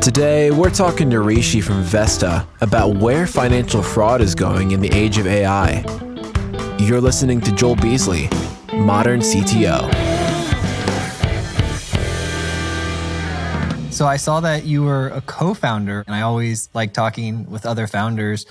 Today, we're talking to Hrishi from Vesta about where financial fraud is going in the age of AI. You're listening to Joel Beasley, Modern CTO. So I saw that you were a co founder, and I always like talking with other founders.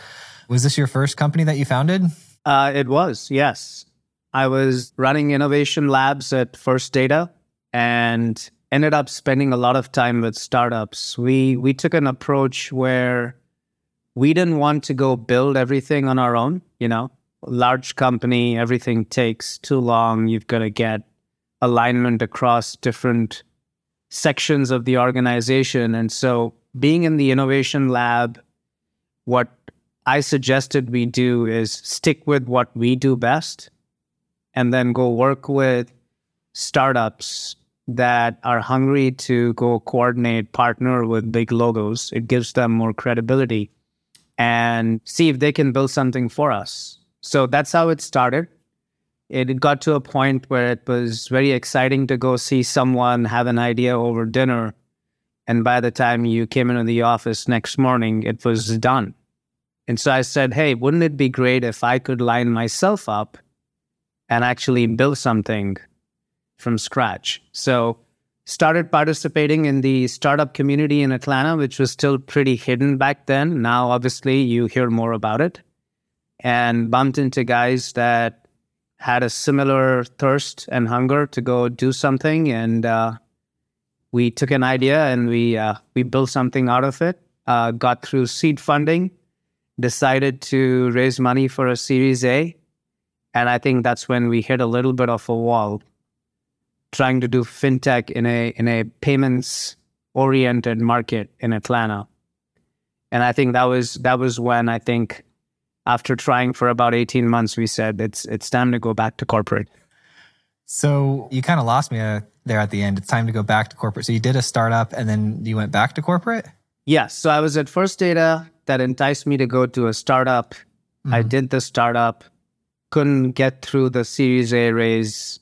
Was this your first company that you founded? Uh, it was, yes. I was running innovation labs at First Data and ended up spending a lot of time with startups. We we took an approach where we didn't want to go build everything on our own, you know. Large company, everything takes too long. You've got to get alignment across different sections of the organization. And so being in the innovation lab, what I suggested we do is stick with what we do best and then go work with startups that are hungry to go coordinate, partner with big logos. It gives them more credibility and see if they can build something for us. So that's how it started. It got to a point where it was very exciting to go see someone have an idea over dinner. And by the time you came into the office next morning, it was done. And so I said, hey, wouldn't it be great if I could line myself up and actually build something from scratch. So started participating in the startup community in Atlanta, which was still pretty hidden back then. Now, obviously, you hear more about it, and bumped into guys that had a similar thirst and hunger to go do something, and uh, we took an idea and we uh, we built something out of it. Uh, got through seed funding, decided to raise money for a Series A, and I think that's when we hit a little bit of a wall trying to do fintech in a in a payments oriented market in Atlanta. And I think that was that was when I think after trying for about 18 months we said it's it's time to go back to corporate. So you kind of lost me uh, there at the end. It's time to go back to corporate. So you did a startup and then you went back to corporate? Yes. So I was at First Data that enticed me to go to a startup. Mm-hmm. I did the startup, couldn't get through the Series A raise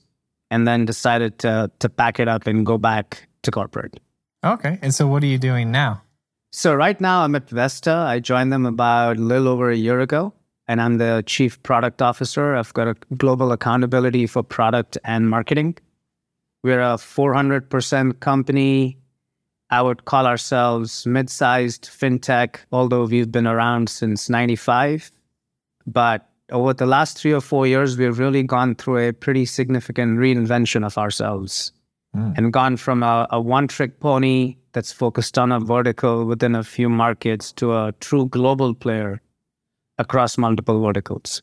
and then decided to to pack it up and go back to corporate. Okay. And so what are you doing now? So right now I'm at Vesta. I joined them about a little over a year ago and I'm the chief product officer. I've got a global accountability for product and marketing. We're a 400% company. I would call ourselves mid-sized fintech, although we've been around since 95. But over the last three or four years, we've really gone through a pretty significant reinvention of ourselves mm. and gone from a, a one trick pony that's focused on a vertical within a few markets to a true global player across multiple verticals.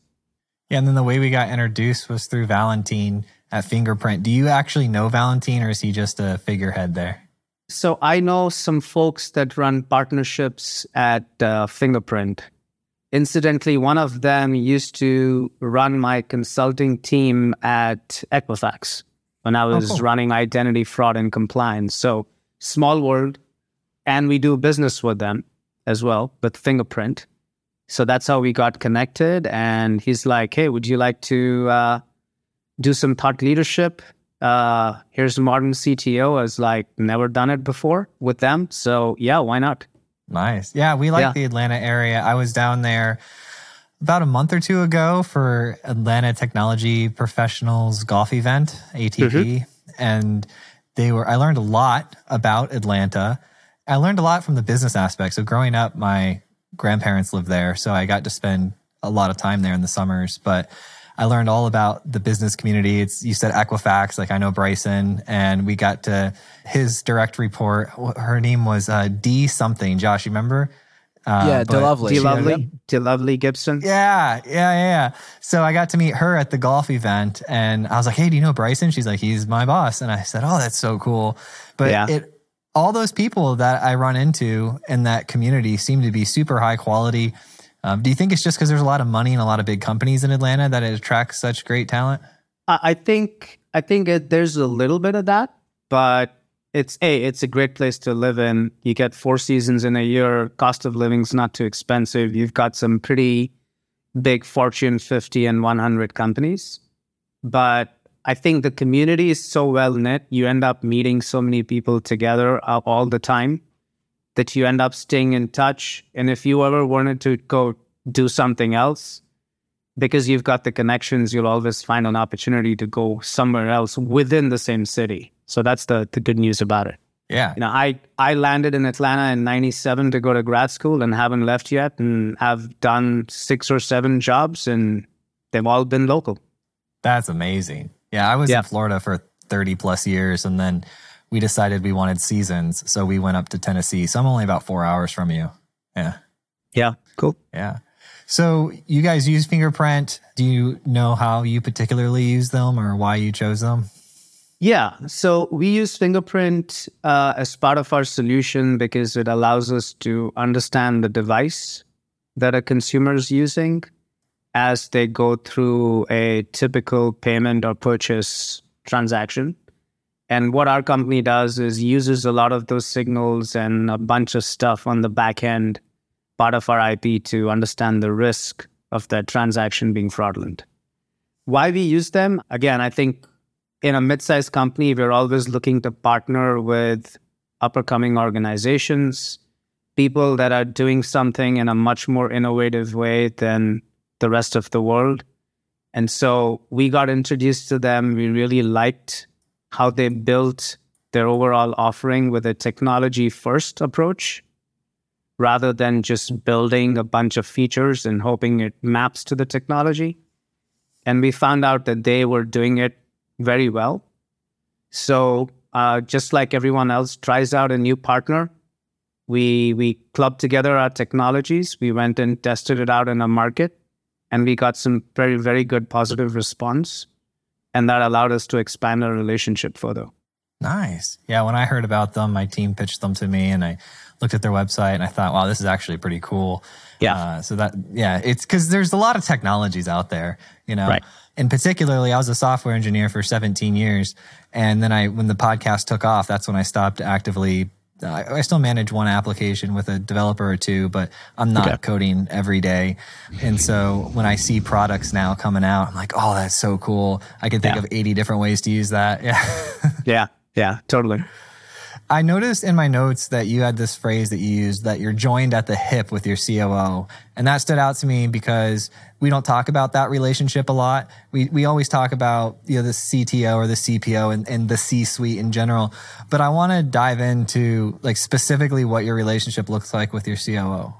Yeah, and then the way we got introduced was through Valentine at Fingerprint. Do you actually know Valentine or is he just a figurehead there? So I know some folks that run partnerships at uh, Fingerprint Incidentally, one of them used to run my consulting team at Equifax when I oh, was oh, cool. running identity fraud and compliance. So, small world. And we do business with them as well with Fingerprint. So that's how we got connected. And he's like, hey, would you like to uh, do some thought leadership? Uh, here's modern CTO. I was like, never done it before with them. So, yeah, why not? Nice. Yeah, we like yeah. the Atlanta area. I was down there about a month or two ago for Atlanta Technology Professionals Golf Event, ATP, mm-hmm. and they were I learned a lot about Atlanta. I learned a lot from the business aspect. So growing up, my grandparents lived there, so I got to spend a lot of time there in the summers, but I learned all about the business community. It's you said Equifax, like I know Bryson, and we got to his direct report. Her name was uh, D something. Josh, you remember? Uh, yeah, DeLovely. DeLovely. DeLovely Gibson. Yeah, yeah, yeah. So I got to meet her at the golf event, and I was like, "Hey, do you know Bryson?" She's like, "He's my boss," and I said, "Oh, that's so cool." But yeah. it all those people that I run into in that community seem to be super high quality um, do you think it's just because there's a lot of money and a lot of big companies in Atlanta that it attracts such great talent? I think I think it, there's a little bit of that, but it's a it's a great place to live in. You get four seasons in a year. Cost of living's not too expensive. You've got some pretty big Fortune 50 and 100 companies, but I think the community is so well knit. You end up meeting so many people together all the time that you end up staying in touch. And if you ever wanted to go do something else, because you've got the connections, you'll always find an opportunity to go somewhere else within the same city. So that's the, the good news about it. Yeah. You know, I, I landed in Atlanta in 97 to go to grad school and haven't left yet and have done six or seven jobs and they've all been local. That's amazing. Yeah. I was yeah. in Florida for 30 plus years and then we decided we wanted seasons. So we went up to Tennessee. So I'm only about four hours from you. Yeah. Yeah. Cool. Yeah. So you guys use Fingerprint. Do you know how you particularly use them or why you chose them? Yeah. So we use Fingerprint uh, as part of our solution because it allows us to understand the device that a consumer is using as they go through a typical payment or purchase transaction. And what our company does is uses a lot of those signals and a bunch of stuff on the back end part of our IP to understand the risk of that transaction being fraudulent. Why we use them? Again, I think in a mid-sized company, we're always looking to partner with uppercoming organizations, people that are doing something in a much more innovative way than the rest of the world. And so we got introduced to them. We really liked how they built their overall offering with a technology first approach rather than just building a bunch of features and hoping it maps to the technology. And we found out that they were doing it very well. So, uh, just like everyone else tries out a new partner, we we clubbed together our technologies. We went and tested it out in a market, and we got some very very good positive response, and that allowed us to expand our relationship further. Nice. Yeah, when I heard about them, my team pitched them to me, and I looked at their website and I thought, wow, this is actually pretty cool. Yeah. Uh, so that, yeah, it's because there's a lot of technologies out there, you know. Right. And particularly, I was a software engineer for 17 years, and then I, when the podcast took off, that's when I stopped actively. I, I still manage one application with a developer or two, but I'm not okay. coding every day. And so when I see products now coming out, I'm like, oh, that's so cool. I can think yeah. of 80 different ways to use that. Yeah. yeah. Yeah. Totally. I noticed in my notes that you had this phrase that you used that you're joined at the hip with your COO. And that stood out to me because we don't talk about that relationship a lot. We, we always talk about, you know, the CTO or the CPO and, and the C suite in general. But I want to dive into like specifically what your relationship looks like with your COO.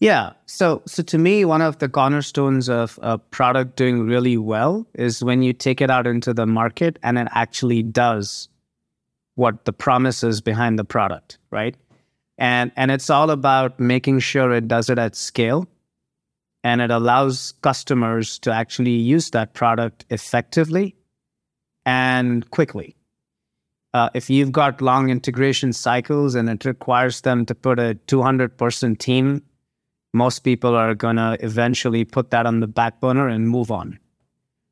Yeah. So, so to me, one of the cornerstones of a product doing really well is when you take it out into the market and it actually does what the promise is behind the product, right? And and it's all about making sure it does it at scale and it allows customers to actually use that product effectively and quickly. Uh, if you've got long integration cycles and it requires them to put a 200 person team, most people are going to eventually put that on the back burner and move on.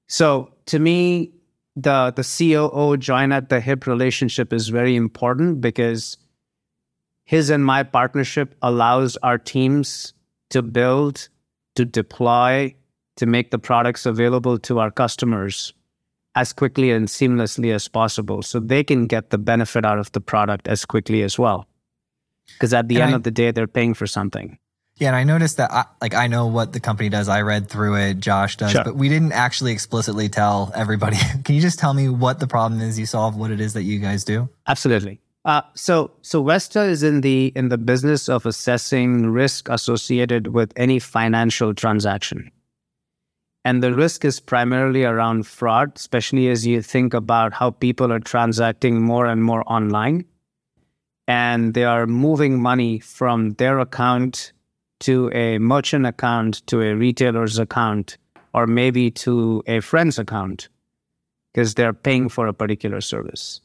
So to me, the the COO join at the hip relationship is very important because his and my partnership allows our teams to build, to deploy, to make the products available to our customers as quickly and seamlessly as possible so they can get the benefit out of the product as quickly as well. Because at the and end I, of the day, they're paying for something. Yeah, and I noticed that, I, like, I know what the company does. I read through it. Josh does, sure. but we didn't actually explicitly tell everybody. Can you just tell me what the problem is you solve? What it is that you guys do? Absolutely. Uh, so, so Vesta is in the in the business of assessing risk associated with any financial transaction, and the risk is primarily around fraud, especially as you think about how people are transacting more and more online, and they are moving money from their account to a merchant account, to a retailer's account, or maybe to a friend's account because they're paying for a particular service.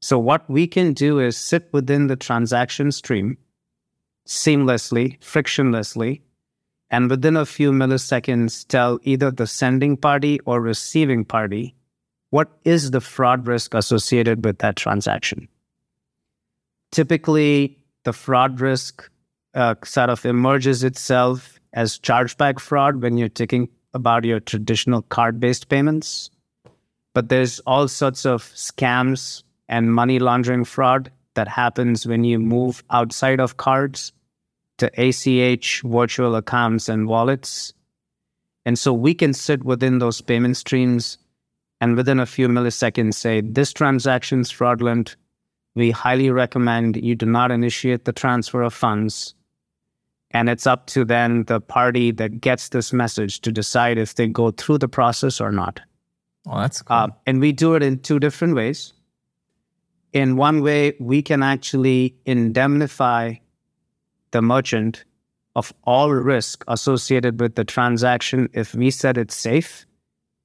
So, what we can do is sit within the transaction stream seamlessly, frictionlessly, and within a few milliseconds tell either the sending party or receiving party what is the fraud risk associated with that transaction. Typically, the fraud risk uh, sort of emerges itself as chargeback fraud when you're thinking about your traditional card based payments. But there's all sorts of scams and money laundering fraud that happens when you move outside of cards to ACH, virtual accounts, and wallets. And so we can sit within those payment streams and within a few milliseconds say, this transaction is fraudulent. We highly recommend you do not initiate the transfer of funds. And it's up to then the party that gets this message to decide if they go through the process or not. Oh, that's cool. Uh, and we do it in two different ways. In one way, we can actually indemnify the merchant of all risk associated with the transaction if we said it's safe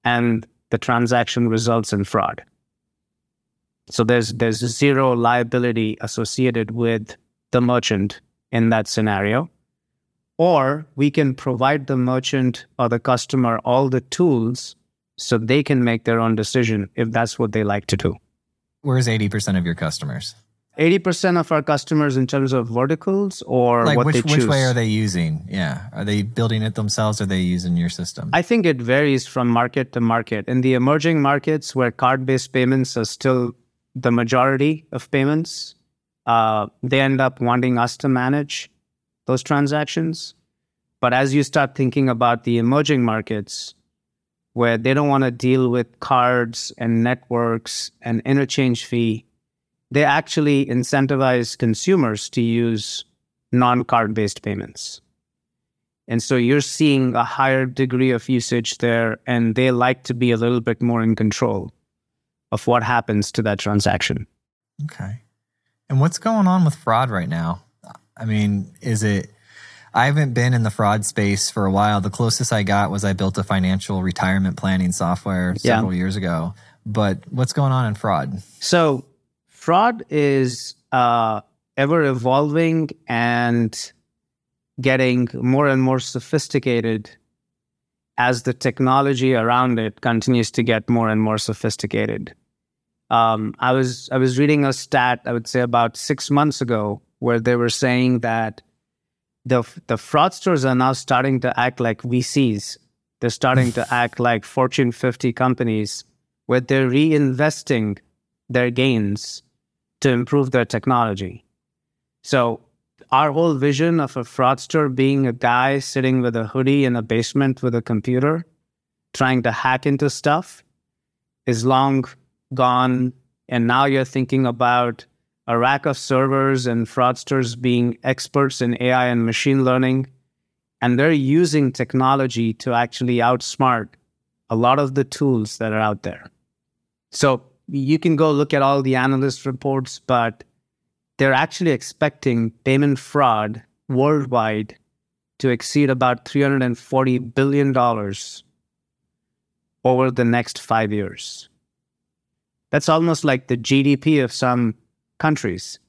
and the transaction results in fraud. So there's there's zero liability associated with the merchant in that scenario. Or we can provide the merchant or the customer all the tools so they can make their own decision if that's what they like to do. Where's 80% of your customers? 80% of our customers in terms of verticals or like what which, they choose. Which way are they using? Yeah. Are they building it themselves or are they using your system? I think it varies from market to market. In the emerging markets where card based payments are still the majority of payments, uh, they end up wanting us to manage those transactions. But as you start thinking about the emerging markets, where they don't want to deal with cards and networks and interchange fee, they actually incentivize consumers to use non card based payments. And so you're seeing a higher degree of usage there, and they like to be a little bit more in control of what happens to that transaction. Okay. And what's going on with fraud right now? I mean, is it I haven't been in the fraud space for a while. The closest I got was I built a financial retirement planning software several yeah. years ago. But what's going on in fraud? So, fraud is uh, ever evolving and getting more and more sophisticated as the technology around it continues to get more and more sophisticated. Um, I was I was reading a stat I would say about six months ago where they were saying that the the fraudsters are now starting to act like VCs. They're starting to act like Fortune 50 companies where they're reinvesting their gains to improve their technology. So our whole vision of a fraudster being a guy sitting with a hoodie in a basement with a computer trying to hack into stuff is long gone and now you're thinking about a rack of servers and fraudsters being experts in AI and machine learning. And they're using technology to actually outsmart a lot of the tools that are out there. So you can go look at all the analyst reports, but they're actually expecting payment fraud worldwide to exceed about $340 billion over the next five years. That's almost like the GDP of some countries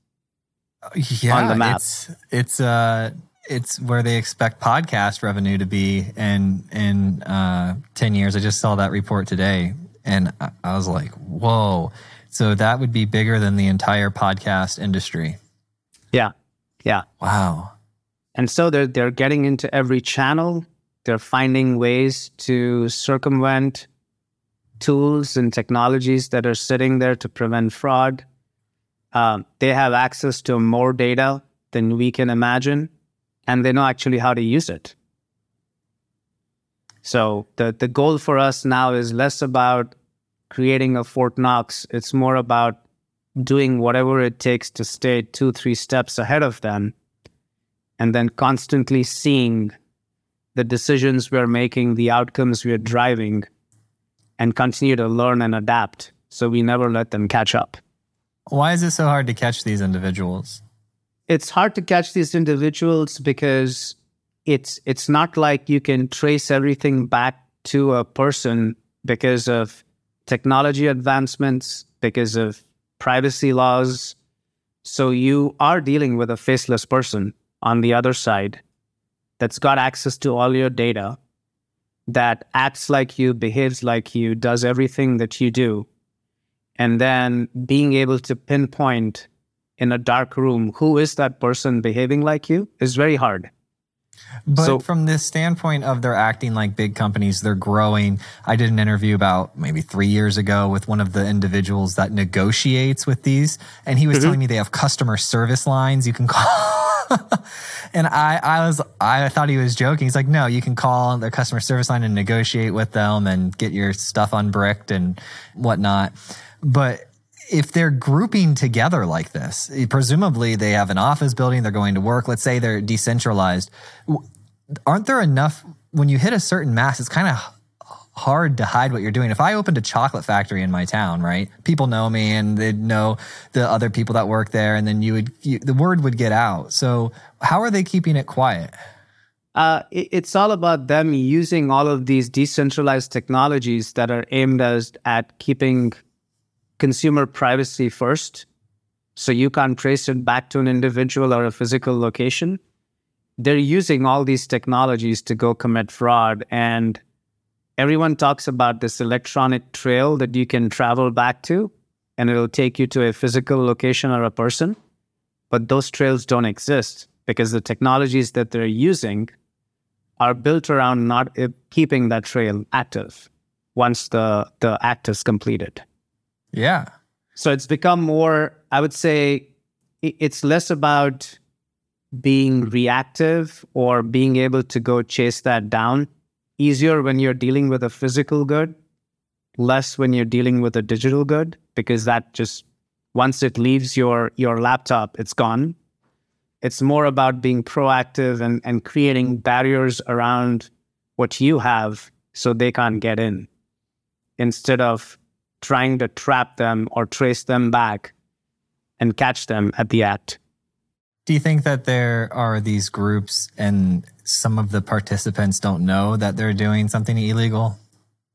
yeah, on the map. It's it's uh it's where they expect podcast revenue to be in in uh, ten years. I just saw that report today, and I, I was like, "Whoa!" So that would be bigger than the entire podcast industry. Yeah, yeah. Wow. And so they're they're getting into every channel. They're finding ways to circumvent tools and technologies that are sitting there to prevent fraud. Um, they have access to more data than we can imagine, and they know actually how to use it. So the the goal for us now is less about creating a Fort Knox. It's more about doing whatever it takes to stay two, three steps ahead of them, and then constantly seeing the decisions we're making, the outcomes we're driving, and continue to learn and adapt so we never let them catch up. Why is it so hard to catch these individuals? It's hard to catch these individuals because it's it's not like you can trace everything back to a person because of technology advancements, because of privacy laws. So you are dealing with a faceless person on the other side that's got access to all your data, that acts like you, behaves like you, does everything that you do, and then being able to pinpoint in a dark room who is that person behaving like you is very hard. But so, from this standpoint of they're acting like big companies, they're growing. I did an interview about maybe three years ago with one of the individuals that negotiates with these, and he was mm-hmm. telling me they have customer service lines you can call. and I, I was, I thought he was joking. He's like, no, you can call their customer service line and negotiate with them and get your stuff unbricked and whatnot. But if they're grouping together like this, presumably they have an office building, they're going to work. Let's say they're decentralized. Aren't there enough when you hit a certain mass? It's kind of hard to hide what you're doing. If I opened a chocolate factory in my town, right? People know me and they'd know the other people that work there, and then you would you, the word would get out. So how are they keeping it quiet? Uh, it's all about them using all of these decentralized technologies that are aimed as, at keeping consumer privacy first. So you can't trace it back to an individual or a physical location. They're using all these technologies to go commit fraud. And everyone talks about this electronic trail that you can travel back to, and it'll take you to a physical location or a person. But those trails don't exist because the technologies that they're using are built around not eh, keeping that trail active once the, the act is completed. Yeah. So it's become more, I would say, it's less about being reactive or being able to go chase that down. Easier when you're dealing with a physical good, less when you're dealing with a digital good, because that just once it leaves your your laptop, it's gone. It's more about being proactive and, and creating barriers around what you have so they can't get in instead of trying to trap them or trace them back and catch them at the act. Do you think that there are these groups and some of the participants don't know that they're doing something illegal?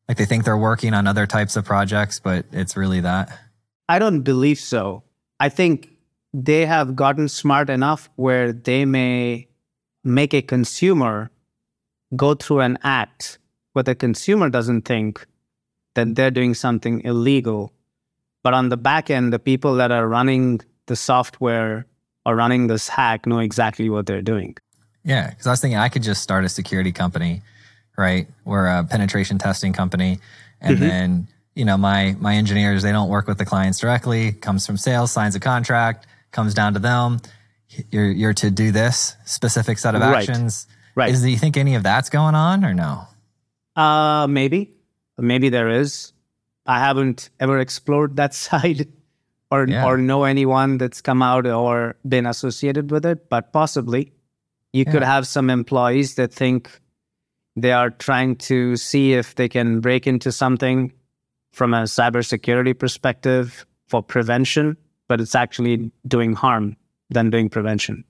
Like they think they're working on other types of projects, but it's really that? I don't believe so. I think they have gotten smart enough where they may make a consumer go through an act where the consumer doesn't think that they're doing something illegal. But on the back end, the people that are running the software or running this hack know exactly what they're doing. Yeah, because I was thinking I could just start a security company, right? We're a penetration testing company, and mm-hmm. then you know my my engineers they don't work with the clients directly. Comes from sales, signs a contract, comes down to them. You're you're to do this specific set of actions. Right. Is do you think any of that's going on or no? Uh, maybe. Maybe there is. I haven't ever explored that side or yeah. or know anyone that's come out or been associated with it, but possibly you yeah. could have some employees that think they are trying to see if they can break into something from a cybersecurity perspective for prevention, but it's actually doing harm than doing prevention.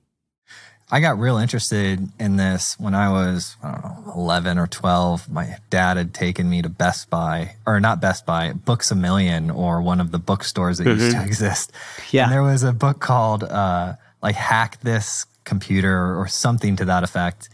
I got real interested in this when I was, I don't know, 11 or 12. My dad had taken me to Best Buy, or not Best Buy, Books a Million, or one of the bookstores that mm-hmm. used to mm-hmm. exist. Yeah. And there was a book called, uh, like, Hack This Computer or something to that effect.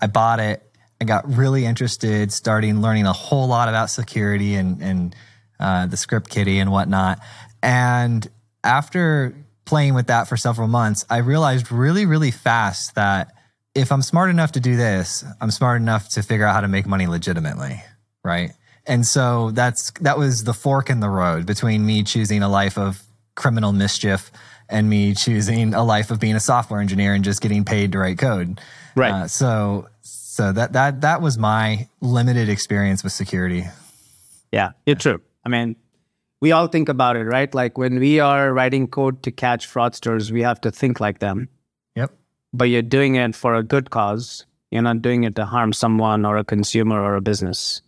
I bought it. I got really interested, starting learning a whole lot about security and, and uh, the script kiddie and whatnot. And after playing with that for several months, I realized really, really fast that if I'm smart enough to do this, I'm smart enough to figure out how to make money legitimately. Right. And so that's, that was the fork in the road between me choosing a life of criminal mischief and me choosing a life of being a software engineer and just getting paid to write code. Right. Uh, so, so that, that, that was my limited experience with security. Yeah, it's true. I mean, we all think about it, right? Like when we are writing code to catch fraudsters, we have to think like them. Yep. But you're doing it for a good cause. You're not doing it to harm someone or a consumer or a business.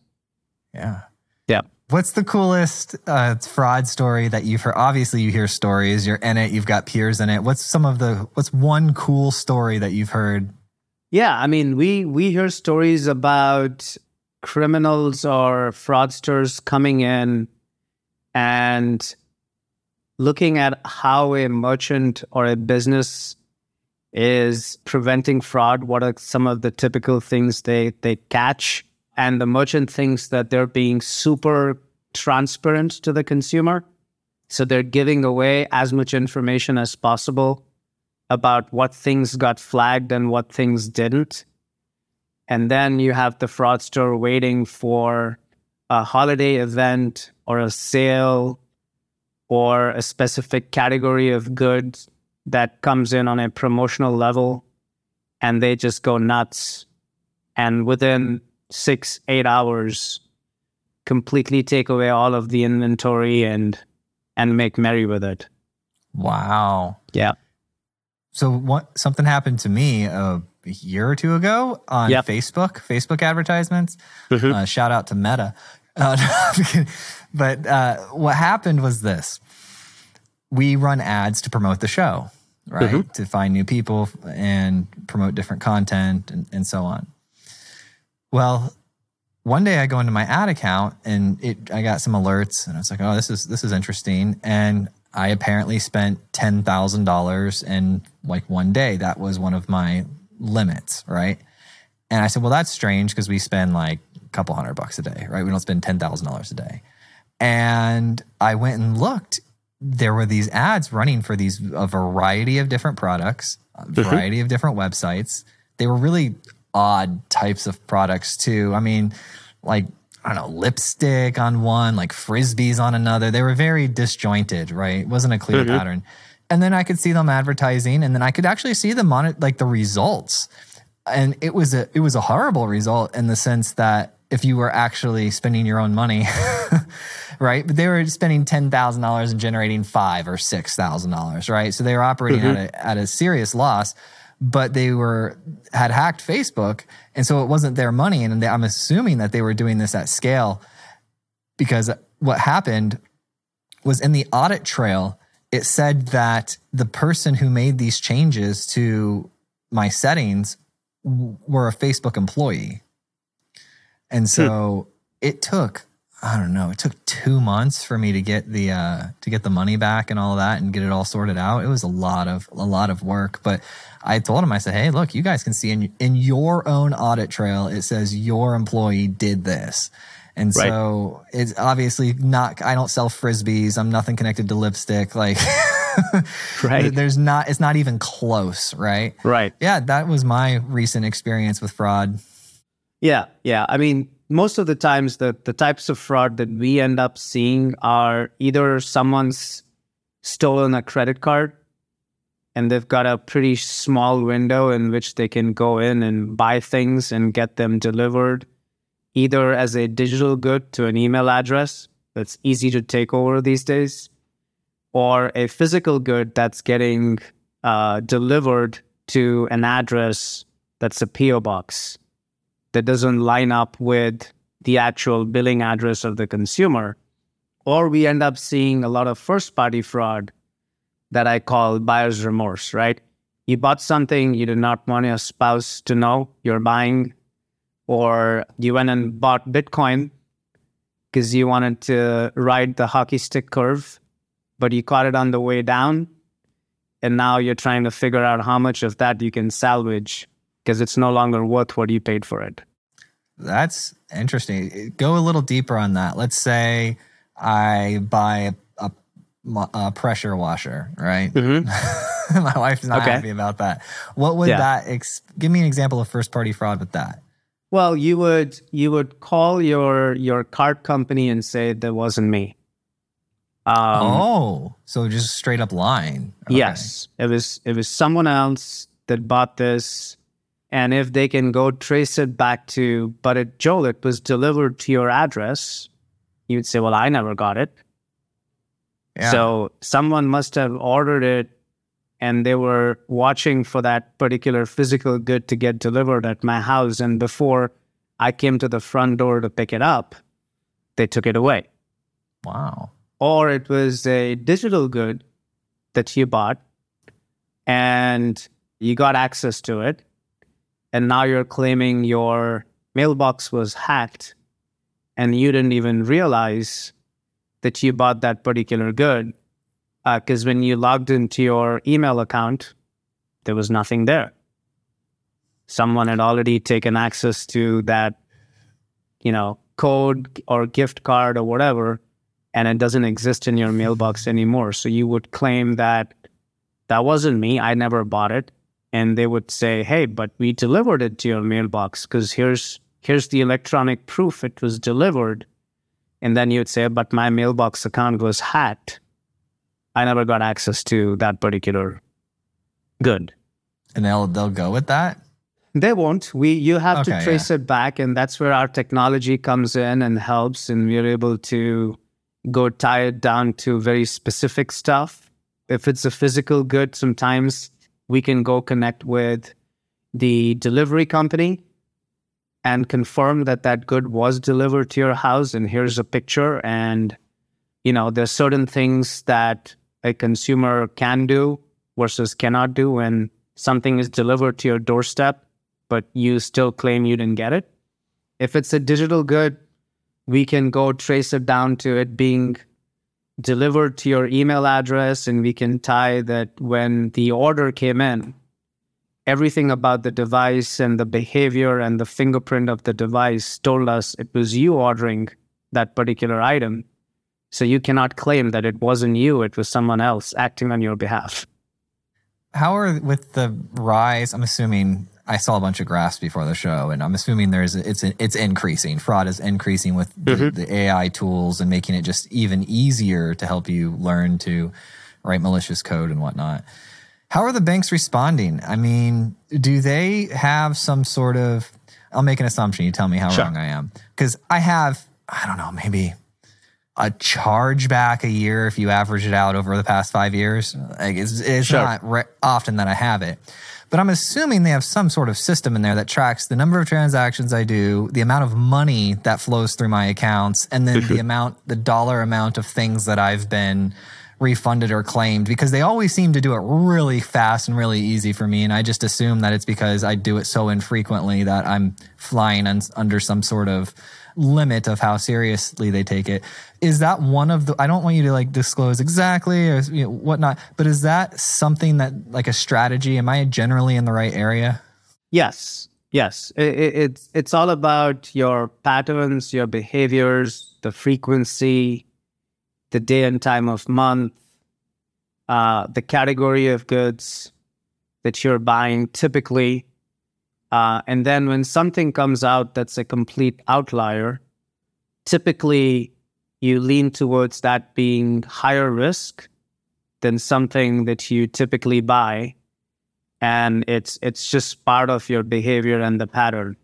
Yeah. Yeah. What's the coolest uh, fraud story that you've heard? Obviously, you hear stories. You're in it. You've got peers in it. What's some of the? What's one cool story that you've heard? Yeah, I mean, we we hear stories about criminals or fraudsters coming in and looking at how a merchant or a business is preventing fraud what are some of the typical things they they catch? And the merchant thinks that they're being super transparent to the consumer. So they're giving away as much information as possible about what things got flagged and what things didn't. And then you have the fraudster waiting for a holiday event or a sale or a specific category of goods that comes in on a promotional level and they just go nuts. And within six, eight hours, completely take away all of the inventory and and make merry with it. Wow. Yeah. So what something happened to me a year or two ago on yep. Facebook, Facebook advertisements. Mm-hmm. Uh, shout out to Meta. Uh, but uh, what happened was this: we run ads to promote the show, right? Mm-hmm. To find new people and promote different content and, and so on. Well, one day I go into my ad account and it I got some alerts and I was like, oh, this is this is interesting. And I apparently spent ten thousand dollars in like one day. That was one of my limits, right? And I said, well, that's strange because we spend like a couple hundred bucks a day, right? We don't spend ten thousand dollars a day. And I went and looked. There were these ads running for these a variety of different products, a mm-hmm. variety of different websites. They were really odd types of products too. I mean, like I don't know, lipstick on one, like frisbees on another. They were very disjointed, right? It wasn't a clear mm-hmm. pattern. And then I could see them advertising, and then I could actually see them on it, like the results. And it was a it was a horrible result in the sense that if you were actually spending your own money, right? But they were spending ten thousand dollars and generating five or six thousand dollars, right? So they were operating mm-hmm. at a at a serious loss but they were had hacked Facebook, and so it wasn't their money. And I'm assuming that they were doing this at scale because what happened was in the audit trail. It said that the person who made these changes to my settings were a Facebook employee. And so hmm. it took I don't know. It took two months for me to get the uh, to get the money back and all of that and get it all sorted out. It was a lot of a lot of work, but I told him I said, "Hey, look, you guys can see in in your own audit trail it says your employee did this." And right. so it's obviously not I don't sell frisbees. I'm nothing connected to lipstick like right. There's not it's not even close, right? Right. Yeah, that was my recent experience with fraud. Yeah, yeah. I mean, most of the times the, the types of fraud that we end up seeing are either someone's stolen a credit card and they've got a pretty small window in which they can go in and buy things and get them delivered either as a digital good to an email address that's easy to take over these days or a physical good that's getting uh, delivered to an address that's a PO box that doesn't line up with the actual billing address of the consumer. Or we end up seeing a lot of first party fraud that I call buyer's remorse, right? You bought something you did not want your spouse to know you're buying, or you went and bought Bitcoin because you wanted to ride the hockey stick curve, but you caught it on the way down. And now you're trying to figure out how much of that you can salvage because it's no longer worth what you paid for it. That's interesting. Go a little deeper on that. Let's say I buy a, a, a pressure washer, right? Mm-hmm. My wife's not okay. happy about that. What would yeah. that ex- give me an example of first party fraud with that? Well, you would you would call your your card company and say that wasn't me. Um, oh, so just straight up lying. Okay. Yes, it was it was someone else that bought this and if they can go trace it back to, but it, Joel, it was delivered to your address, you'd say, well, I never got it. Yeah. So someone must have ordered it and they were watching for that particular physical good to get delivered at my house. And before I came to the front door to pick it up, they took it away. Wow. Or it was a digital good that you bought and you got access to it and now you're claiming your mailbox was hacked and you didn't even realize that you bought that particular good because uh, when you logged into your email account there was nothing there. Someone had already taken access to that you know code or gift card or whatever and it doesn't exist in your mailbox anymore. So you would claim that that wasn't me. I never bought it and they would say, "Hey, but we delivered it to your mailbox because here's here's the electronic proof it was delivered." And then you'd say, "But my mailbox account was hacked. I never got access to that particular good." And they'll they'll go with that. They won't. We you have okay, to trace yeah. it back, and that's where our technology comes in and helps, and we're able to go tie it down to very specific stuff. If it's a physical good, sometimes we can go connect with the delivery company and confirm that that good was delivered to your house. And here's a picture. And you know there's certain things that a consumer can do versus cannot do when something is delivered to your doorstep but you still claim you didn't get it. If it's a digital good we can go trace it down to it being delivered to your email address and we can tie that when the order came in everything about the device and the behavior and the fingerprint of the device told us it was you ordering that particular item. So you cannot claim that it wasn't you it was someone else acting on your behalf. How are with the rise i'm assuming I saw a bunch of graphs before the show, and I'm assuming there's it's it's increasing. Fraud is increasing with the, mm-hmm. the, AI tools and making it just even easier to help you learn to write malicious code and whatnot. How are the banks responding? I mean, do they have some sort of? I'll make an assumption. You tell me how sure. wrong I am, because I have I don't know maybe a chargeback a year if you average it out over the past five years. Like it's, it's sure. not re- often that I have it. But I'm assuming they have some sort of system in there that tracks the number of transactions I do, the amount of money that flows through my accounts, and then the amount, the dollar amount of things that I've been refunded or claimed because they always seem to do it really fast and really easy for me. And I just assume that it's because I do it so infrequently that I'm flying un- under some sort of limit of how seriously they take it. Is that one of the? I don't want you to like disclose exactly or you know, whatnot, but is that something that like a strategy? Am I generally in the right area? Yes, yes. It, it, it's it's all about your patterns, your behaviors, the frequency, the day and time of month, uh, the category of goods that you're buying typically uh, and then when something comes out that's a complete outlier, typically you lean towards that being higher risk than something that you typically buy. And it's it's just part of your behavior and the pattern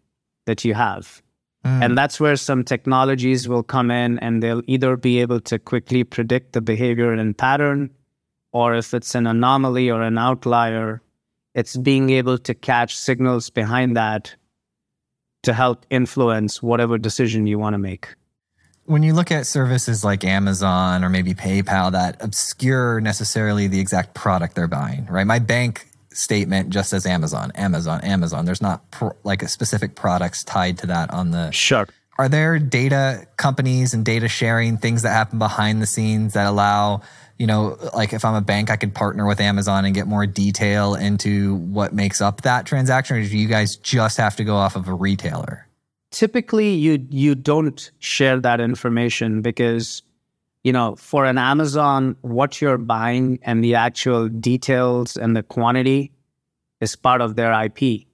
that you have. Mm. And that's where some technologies will come in and they'll either be able to quickly predict the behavior and pattern, or if it's an anomaly or an outlier, it's being able to catch signals behind that to help influence whatever decision you want to make. When you look at services like Amazon or maybe PayPal that obscure necessarily the exact product they're buying, right? My bank statement just says Amazon, Amazon, Amazon. There's not pro- like a specific products tied to that on the Sure. Are there data companies and data sharing things that happen behind the scenes that allow you know, like if I'm a bank, I could partner with Amazon and get more detail into what makes up that transaction, or do you guys just have to go off of a retailer? Typically, you you don't share that information because, you know, for an Amazon, what you're buying and the actual details and the quantity is part of their IP.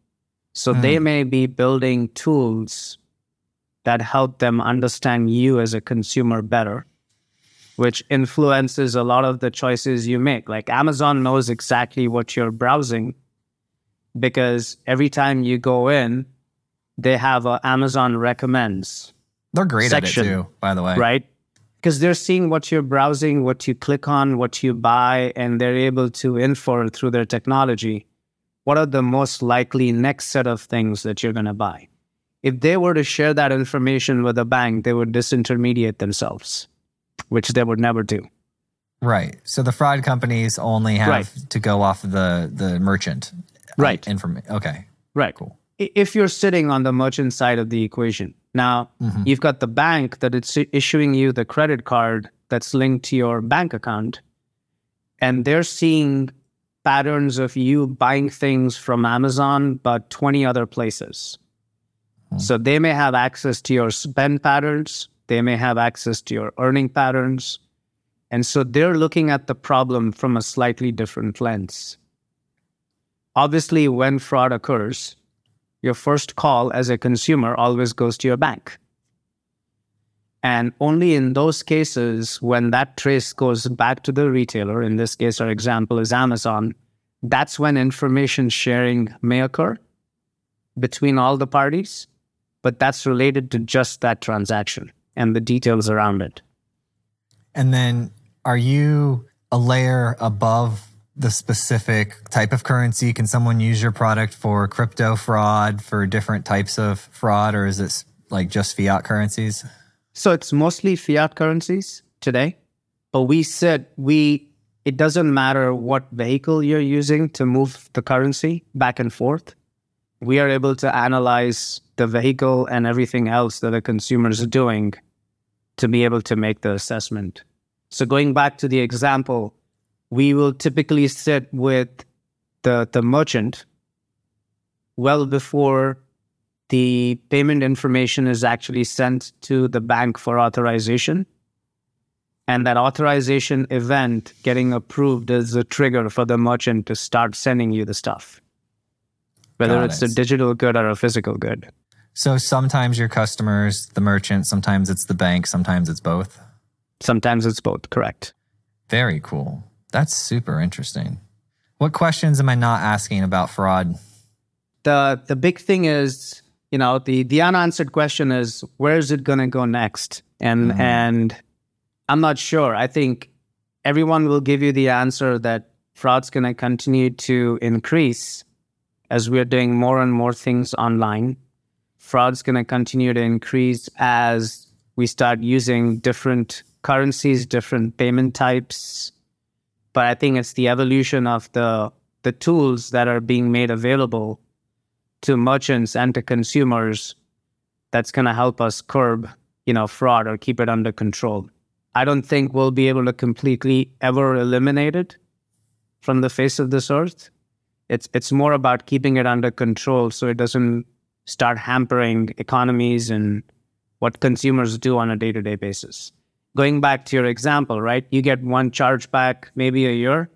So mm. they may be building tools that help them understand you as a consumer better which influences a lot of the choices you make. Like Amazon knows exactly what you're browsing because every time you go in, they have a Amazon recommends. They're great section, at it too, by the way. Right? Because they're seeing what you're browsing, what you click on, what you buy, and they're able to infer through their technology what are the most likely next set of things that you're going to buy. If they were to share that information with a bank, they would disintermediate themselves which they would never do. Right. So the fraud companies only have right. to go off the the merchant. Uh, right. Information. Okay. Right. Cool. If you're sitting on the merchant side of the equation, now mm-hmm. you've got the bank that it's issuing you the credit card that's linked to your bank account, and they're seeing patterns of you buying things from Amazon, but 20 other places. Mm-hmm. So they may have access to your spend patterns they may have access to your earning patterns. And so they're looking at the problem from a slightly different lens. Obviously, when fraud occurs, your first call as a consumer always goes to your bank. And only in those cases, when that trace goes back to the retailer, in this case, our example is Amazon, that's when information sharing may occur between all the parties, but that's related to just that transaction and the details around it. And then are you a layer above the specific type of currency? Can someone use your product for crypto fraud, for different types of fraud, or is it like just fiat currencies? So it's mostly fiat currencies today, but we said we it doesn't matter what vehicle you're using to move the currency back and forth. We are able to analyze the vehicle and everything else that a consumer is doing to be able to make the assessment. So going back to the example, we will typically sit with the, the merchant well before the payment information is actually sent to the bank for authorization and that authorization event getting approved is a trigger for the merchant to start sending you the stuff, whether Got it's it. a digital good or a physical good. So sometimes your customers, the merchant, sometimes it's the bank, sometimes it's both. Sometimes it's both, correct. Very cool. That's super interesting. What questions am I not asking about fraud? The the big thing is, you know, the the unanswered question is where is it going to go next? And mm-hmm. and I'm not sure. I think everyone will give you the answer that fraud's going to continue to increase as we're doing more and more things online. Fraud's going to continue to increase as we start using different currencies, different payment types. But I think it's the evolution of the the tools that are being made available to merchants and to consumers that's going to help us curb, you know, fraud or keep it under control. I don't think we'll be able to completely ever eliminate it from the face of this earth. It's it's more about keeping it under control so it doesn't start hampering economies and what consumers do on a day-to-day basis. Going back to your example, right? You get one chargeback maybe a year.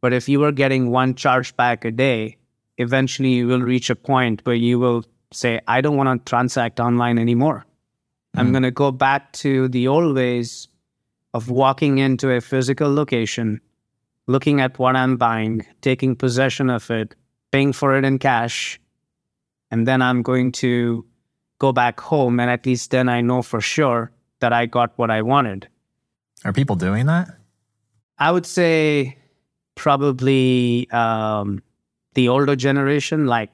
But if you were getting one chargeback a day, eventually you will reach a point where you will say, I don't want to transact online anymore. I'm mm-hmm. going to go back to the old ways of walking into a physical location, looking at what I'm buying, taking possession of it, paying for it in cash, and then I'm going to go back home. And at least then I know for sure that I got what I wanted. Are people doing that? I would say probably um, the older generation, like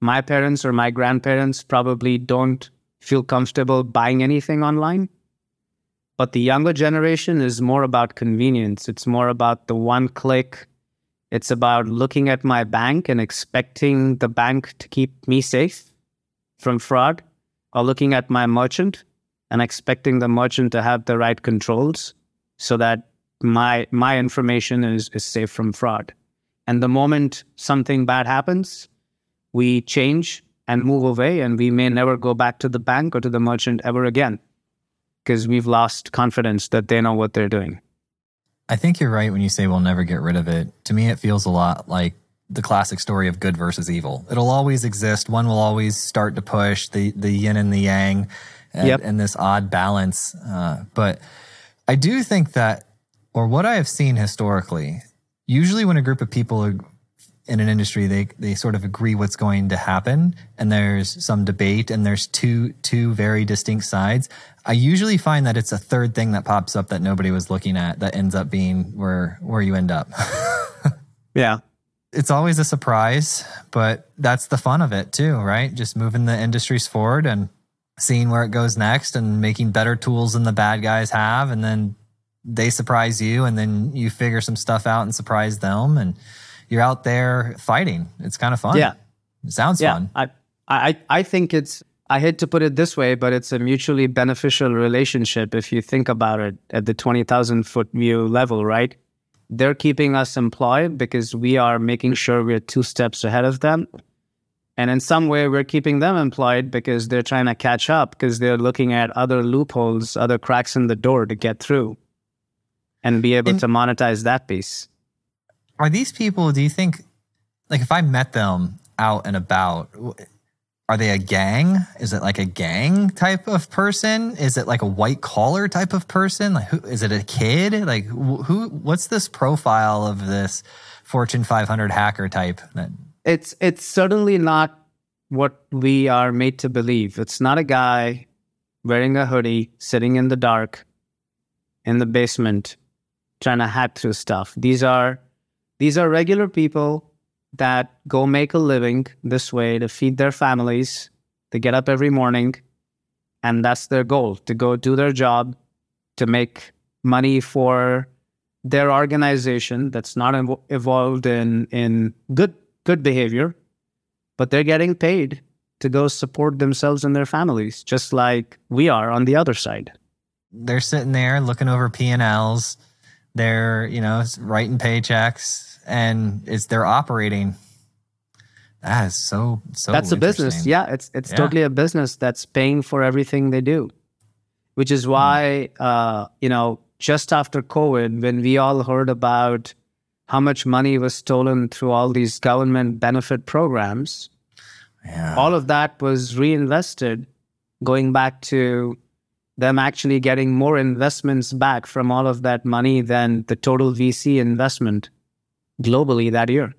my parents or my grandparents, probably don't feel comfortable buying anything online. But the younger generation is more about convenience. It's more about the one click. It's about looking at my bank and expecting the bank to keep me safe from fraud, or looking at my merchant and expecting the merchant to have the right controls so that my my information is, is safe from fraud. And the moment something bad happens, we change and move away, and we may never go back to the bank or to the merchant ever again because we've lost confidence that they know what they're doing. I think you're right when you say we'll never get rid of it. To me, it feels a lot like the classic story of good versus evil. It'll always exist. One will always start to push the the yin and the yang, and, yep. and this odd balance. Uh, but I do think that, or what I have seen historically, usually when a group of people are in an industry they they sort of agree what's going to happen and there's some debate and there's two two very distinct sides. I usually find that it's a third thing that pops up that nobody was looking at that ends up being where where you end up. Yeah. It's always a surprise but that's the fun of it too right? Just moving the industries forward and seeing where it goes next and making better tools than the bad guys have and then they surprise you and then you figure some stuff out and surprise them and you're out there fighting. It's kind of fun. Yeah. It sounds yeah. fun. I, I, I think it's, I hate to put it this way, but it's a mutually beneficial relationship if you think about it at the 20,000 foot view level, right? They're keeping us employed because we are making sure we're two steps ahead of them. And in some way, we're keeping them employed because they're trying to catch up because they're looking at other loopholes, other cracks in the door to get through and be able and, to monetize that piece are these people, do you think, like if I met them out and about, are they a gang? Is it like a gang type of person? Is it like a white collar type of person? Like, who is it? A kid? Like, who? What's this profile of this Fortune 500 hacker type? That it's it's certainly not what we are made to believe. It's not a guy wearing a hoodie, sitting in the dark, in the basement, trying to hack through stuff. These are these are regular people that go make a living this way to feed their families. They get up every morning, and that's their goal to go do their job, to make money for their organization that's not inv- evolved in, in good, good behavior, but they're getting paid to go support themselves and their families, just like we are on the other side. They're sitting there looking over P&Ls. They're, you know, writing paychecks and it's they're operating. That is so so. That's a business. Yeah, it's it's yeah. totally a business that's paying for everything they do, which is why mm. uh, you know just after COVID, when we all heard about how much money was stolen through all these government benefit programs, yeah. all of that was reinvested, going back to them actually getting more investments back from all of that money than the total VC investment globally that year.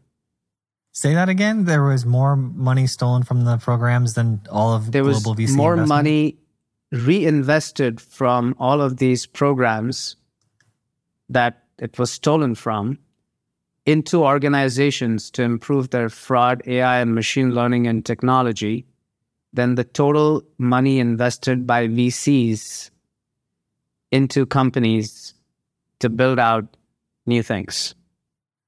Say that again. There was more money stolen from the programs than all of there global was VC more investment? money reinvested from all of these programs that it was stolen from into organizations to improve their fraud, AI, and machine learning and technology than the total money invested by VCs into companies to build out new things.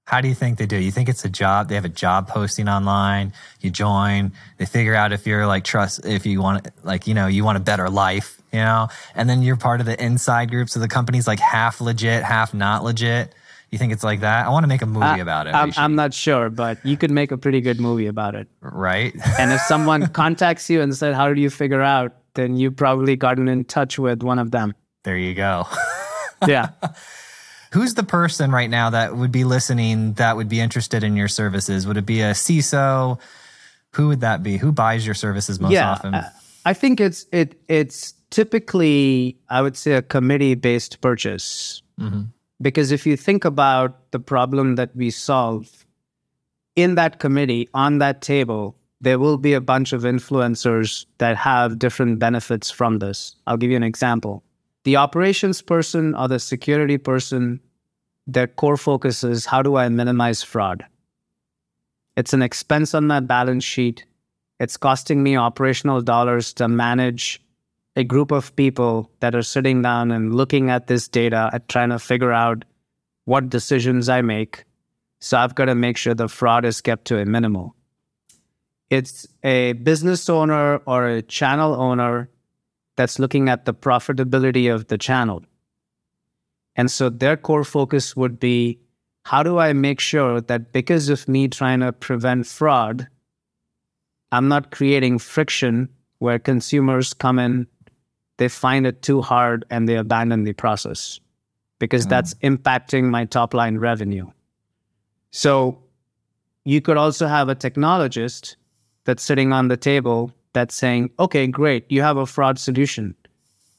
How do you think they do? You think it's a job? They have a job posting online. You join. They figure out if you're like trust, if you want, like you know, you want a better life, you know, and then you're part of the inside group. So the company's like half legit, half not legit. You think it's like that? I want to make a movie uh, about it. I'm, I'm, not sure, but you could make a pretty good movie about it, right? and if someone contacts you and said, "How do you figure out?" then you probably gotten in touch with one of them. There you go. yeah. Who's the person right now that would be listening that would be interested in your services? Would it be a CISO? Who would that be? Who buys your services most yeah, often? I think it's it it's typically I would say a committee based purchase. Mm-hmm. Because if you think about the problem that we solve in that committee on that table, there will be a bunch of influencers that have different benefits from this. I'll give you an example. The operations person or the security person their core focus is how do I minimize fraud? It's an expense on my balance sheet. It's costing me operational dollars to manage a group of people that are sitting down and looking at this data and trying to figure out what decisions I make. So I've got to make sure the fraud is kept to a minimal. It's a business owner or a channel owner that's looking at the profitability of the channel. And so their core focus would be how do I make sure that because of me trying to prevent fraud, I'm not creating friction where consumers come in, they find it too hard, and they abandon the process because mm. that's impacting my top line revenue. So you could also have a technologist that's sitting on the table that's saying, okay, great, you have a fraud solution.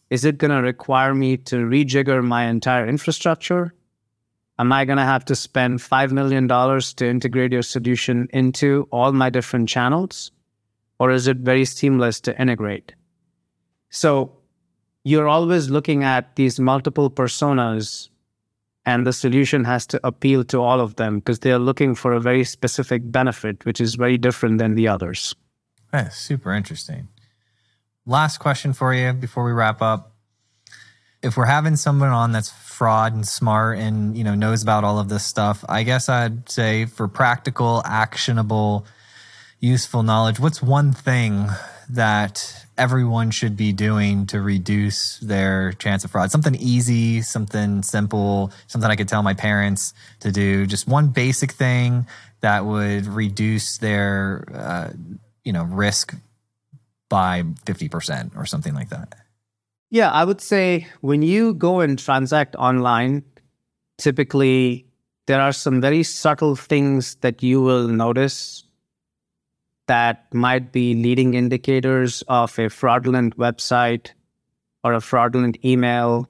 Is it going to require me to rejigger my entire infrastructure? Am I going to have to spend $5 million to integrate your solution into all my different channels? Or is it very seamless to integrate? So you're always looking at these multiple personas, and the solution has to appeal to all of them because they're looking for a very specific benefit, which is very different than the others. That's super interesting last question for you before we wrap up. If we're having someone on that's fraud and smart and you know knows about all of this stuff, I guess I'd say for practical, actionable, useful knowledge, what's one thing that everyone should be doing to reduce their chance of fraud? Something easy, something simple, something I could tell my parents to do. Just one basic thing that would reduce their uh, you know risk by 50% or something like that? Yeah, I would say when you go and transact online, typically there are some very subtle things that you will notice that might be leading indicators of a fraudulent website or a fraudulent email.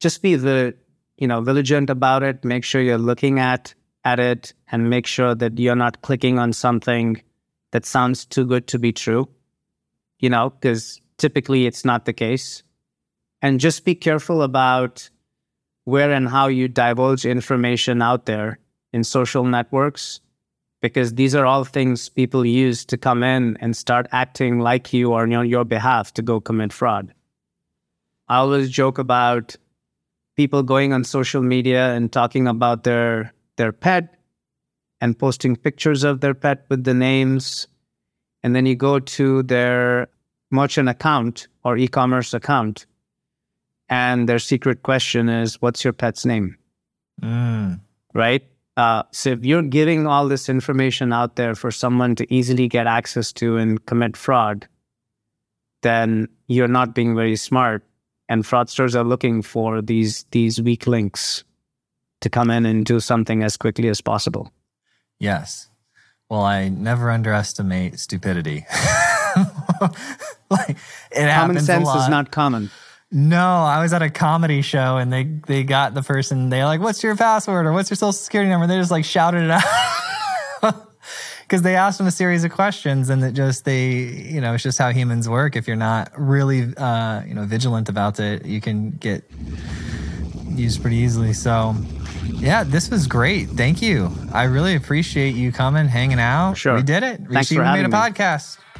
Just be the, you know, vigilant about it. Make sure you're looking at at it and make sure that you're not clicking on something that sounds too good to be true. You know, because typically it's not the case. And just be careful about where and how you divulge information out there in social networks because these are all things people use to come in and start acting like you or on your behalf to go commit fraud. I always joke about people going on social media and talking about their their pet and posting pictures of their pet with the names and then you go to their merchant account or e-commerce account. And their secret question is what's your pet's name? Mm. right? Uh, so if you're giving all this information out there for someone to easily get access to and commit fraud then you're not being very smart. And fraudsters are looking for these these weak links to come in and do something as quickly as possible. Yes. Well i never underestimate stupidity like it common sense is not common no, I was at a comedy show and they they got the person. They like, "What's your password?" or "What's your social security number?" And they just like shouted it out because they asked them a series of questions, and it just they you know it's just how humans work. If you're not really uh, you know vigilant about it, you can get used pretty easily. So. Yeah, this was great. Thank you. I really appreciate you coming, hanging out. Sure. We did it. Thanks we for having made a me. podcast.